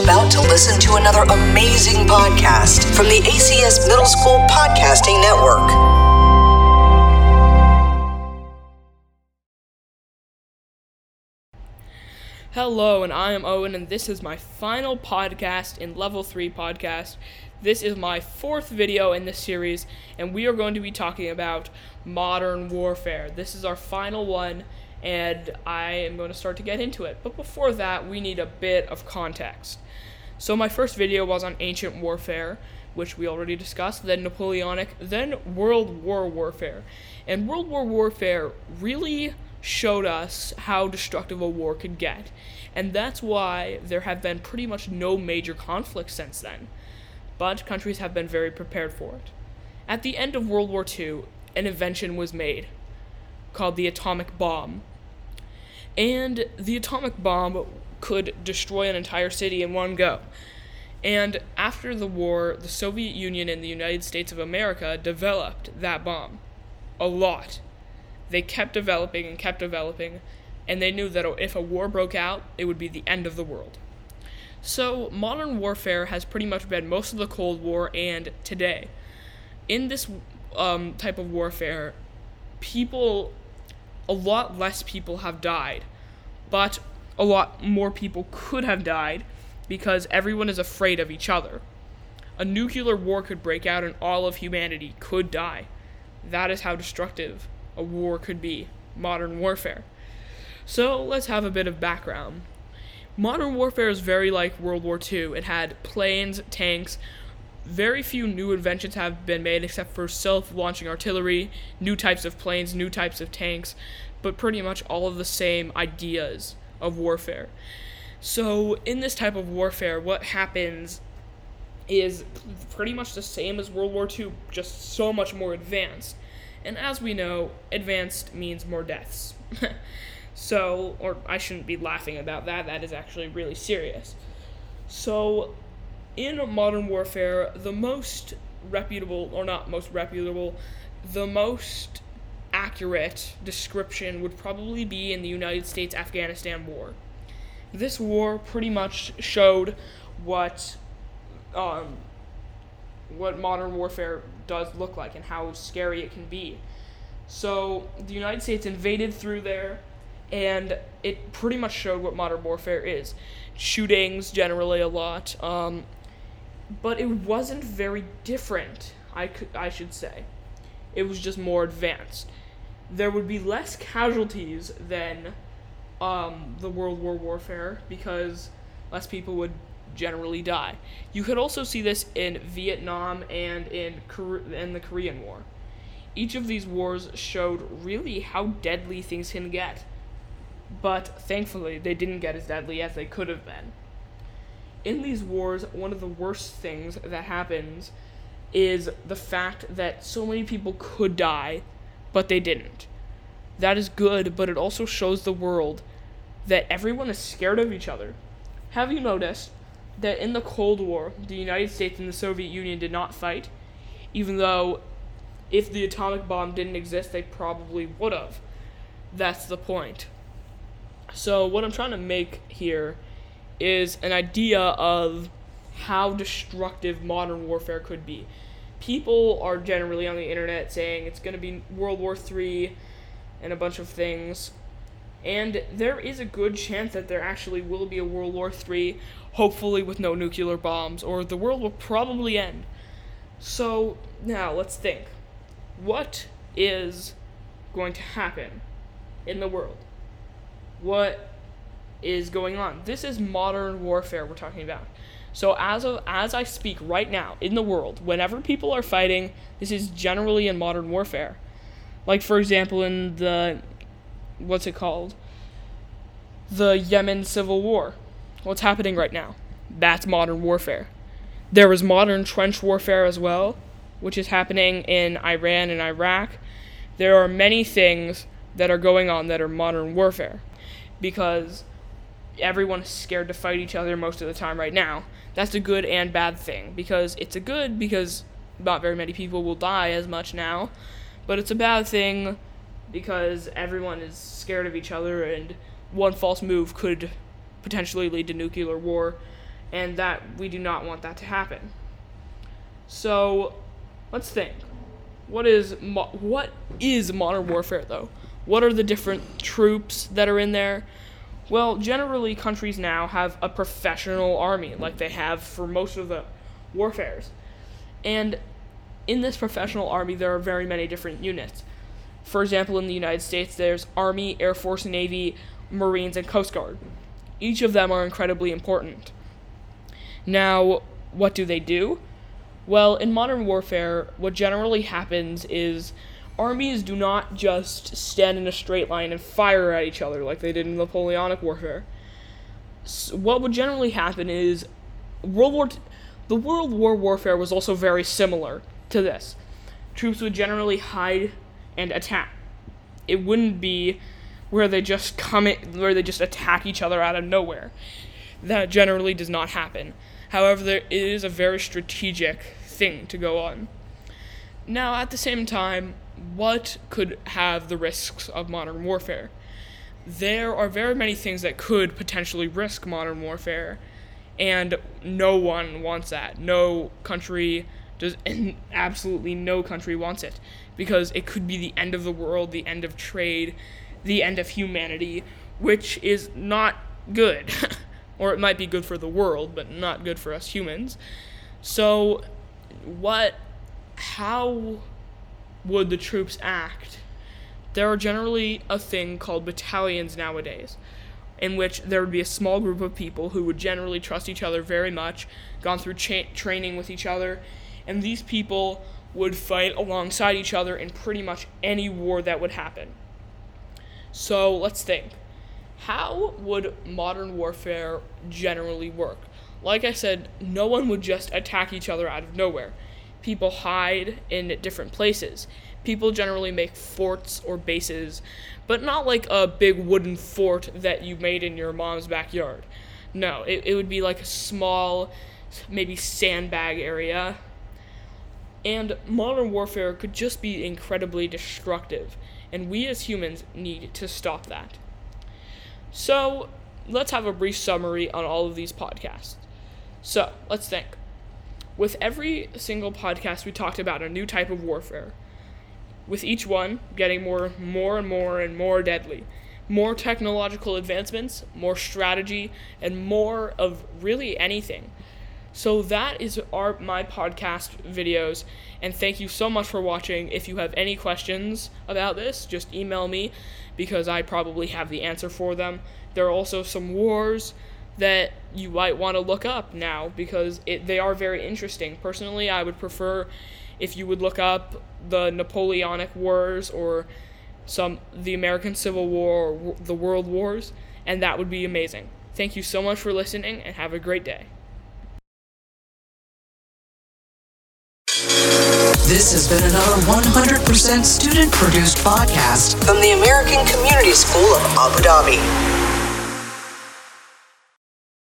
about to listen to another amazing podcast from the ACS Middle School Podcasting Network. Hello, and I am Owen, and this is my final podcast in Level 3 podcast. This is my fourth video in this series, and we are going to be talking about modern warfare. This is our final one, and I am going to start to get into it. But before that, we need a bit of context. So, my first video was on ancient warfare, which we already discussed, then Napoleonic, then World War warfare. And World War warfare really showed us how destructive a war could get. And that's why there have been pretty much no major conflicts since then. But countries have been very prepared for it. At the end of World War II, an invention was made called the atomic bomb. And the atomic bomb could destroy an entire city in one go. And after the war, the Soviet Union and the United States of America developed that bomb. A lot. They kept developing and kept developing, and they knew that if a war broke out, it would be the end of the world. So, modern warfare has pretty much been most of the Cold War and today. In this um, type of warfare, people, a lot less people have died, but a lot more people could have died because everyone is afraid of each other. A nuclear war could break out and all of humanity could die. That is how destructive a war could be modern warfare. So let's have a bit of background. Modern warfare is very like World War II. It had planes, tanks. Very few new inventions have been made except for self launching artillery, new types of planes, new types of tanks, but pretty much all of the same ideas of warfare. So, in this type of warfare, what happens is pretty much the same as World War II, just so much more advanced. And as we know, advanced means more deaths. so, or I shouldn't be laughing about that, that is actually really serious. So, in modern warfare, the most reputable, or not most reputable, the most accurate description would probably be in the United States Afghanistan War. This war pretty much showed what um, what modern warfare does look like and how scary it can be. So the United States invaded through there, and it pretty much showed what modern warfare is. Shootings generally a lot, um, but it wasn't very different. I could I should say, it was just more advanced. There would be less casualties than um, the World War warfare because less people would generally die. You could also see this in Vietnam and in in the Korean War. Each of these wars showed really how deadly things can get. But thankfully, they didn't get as deadly as they could have been. In these wars, one of the worst things that happens is the fact that so many people could die, but they didn't. That is good, but it also shows the world that everyone is scared of each other. Have you noticed that in the Cold War, the United States and the Soviet Union did not fight, even though if the atomic bomb didn't exist, they probably would have. That's the point. So, what I'm trying to make here is an idea of how destructive modern warfare could be. People are generally on the internet saying it's going to be World War III and a bunch of things. And there is a good chance that there actually will be a World War III, hopefully with no nuclear bombs, or the world will probably end. So, now let's think. What is going to happen in the world? What is going on? This is modern warfare we're talking about. So as of as I speak right now in the world, whenever people are fighting, this is generally in modern warfare. Like for example in the what's it called? The Yemen civil war. What's happening right now? That's modern warfare. There is modern trench warfare as well, which is happening in Iran and Iraq. There are many things that are going on that are modern warfare because everyone is scared to fight each other most of the time right now. That's a good and bad thing because it's a good because not very many people will die as much now, but it's a bad thing because everyone is scared of each other and one false move could potentially lead to nuclear war and that we do not want that to happen. So, let's think. What is mo- what is modern warfare though? What are the different troops that are in there? Well, generally countries now have a professional army like they have for most of the warfares. And in this professional army there are very many different units. For example, in the United States there's Army, Air Force, Navy, Marines, and Coast Guard. Each of them are incredibly important. Now, what do they do? Well, in modern warfare, what generally happens is armies do not just stand in a straight line and fire at each other like they did in Napoleonic warfare. So what would generally happen is World War T- the World War warfare was also very similar to this. Troops would generally hide and attack. It wouldn't be where they just come in, where they just attack each other out of nowhere. That generally does not happen. However, there is a very strategic thing to go on. Now, at the same time, what could have the risks of modern warfare? There are very many things that could potentially risk modern warfare, and no one wants that. No country does, and absolutely no country wants it, because it could be the end of the world, the end of trade, the end of humanity, which is not good. or it might be good for the world, but not good for us humans. So, what, how would the troops act? There are generally a thing called battalions nowadays, in which there would be a small group of people who would generally trust each other very much, gone through cha- training with each other, and these people would fight alongside each other in pretty much any war that would happen. So let's think how would modern warfare generally work? Like I said, no one would just attack each other out of nowhere. People hide in different places. People generally make forts or bases, but not like a big wooden fort that you made in your mom's backyard. No, it, it would be like a small, maybe sandbag area. And modern warfare could just be incredibly destructive, and we as humans need to stop that. So, let's have a brief summary on all of these podcasts. So, let's think. With every single podcast, we talked about a new type of warfare. With each one getting more, more and more and more deadly. More technological advancements, more strategy, and more of really anything. So that is our my podcast videos and thank you so much for watching. If you have any questions about this, just email me because I probably have the answer for them. There are also some wars that you might want to look up now because it, they are very interesting. Personally, I would prefer if you would look up the Napoleonic Wars or some the American Civil War or the World Wars, and that would be amazing. Thank you so much for listening and have a great day. This has been another 100% student produced podcast from the American Community School of Abu Dhabi.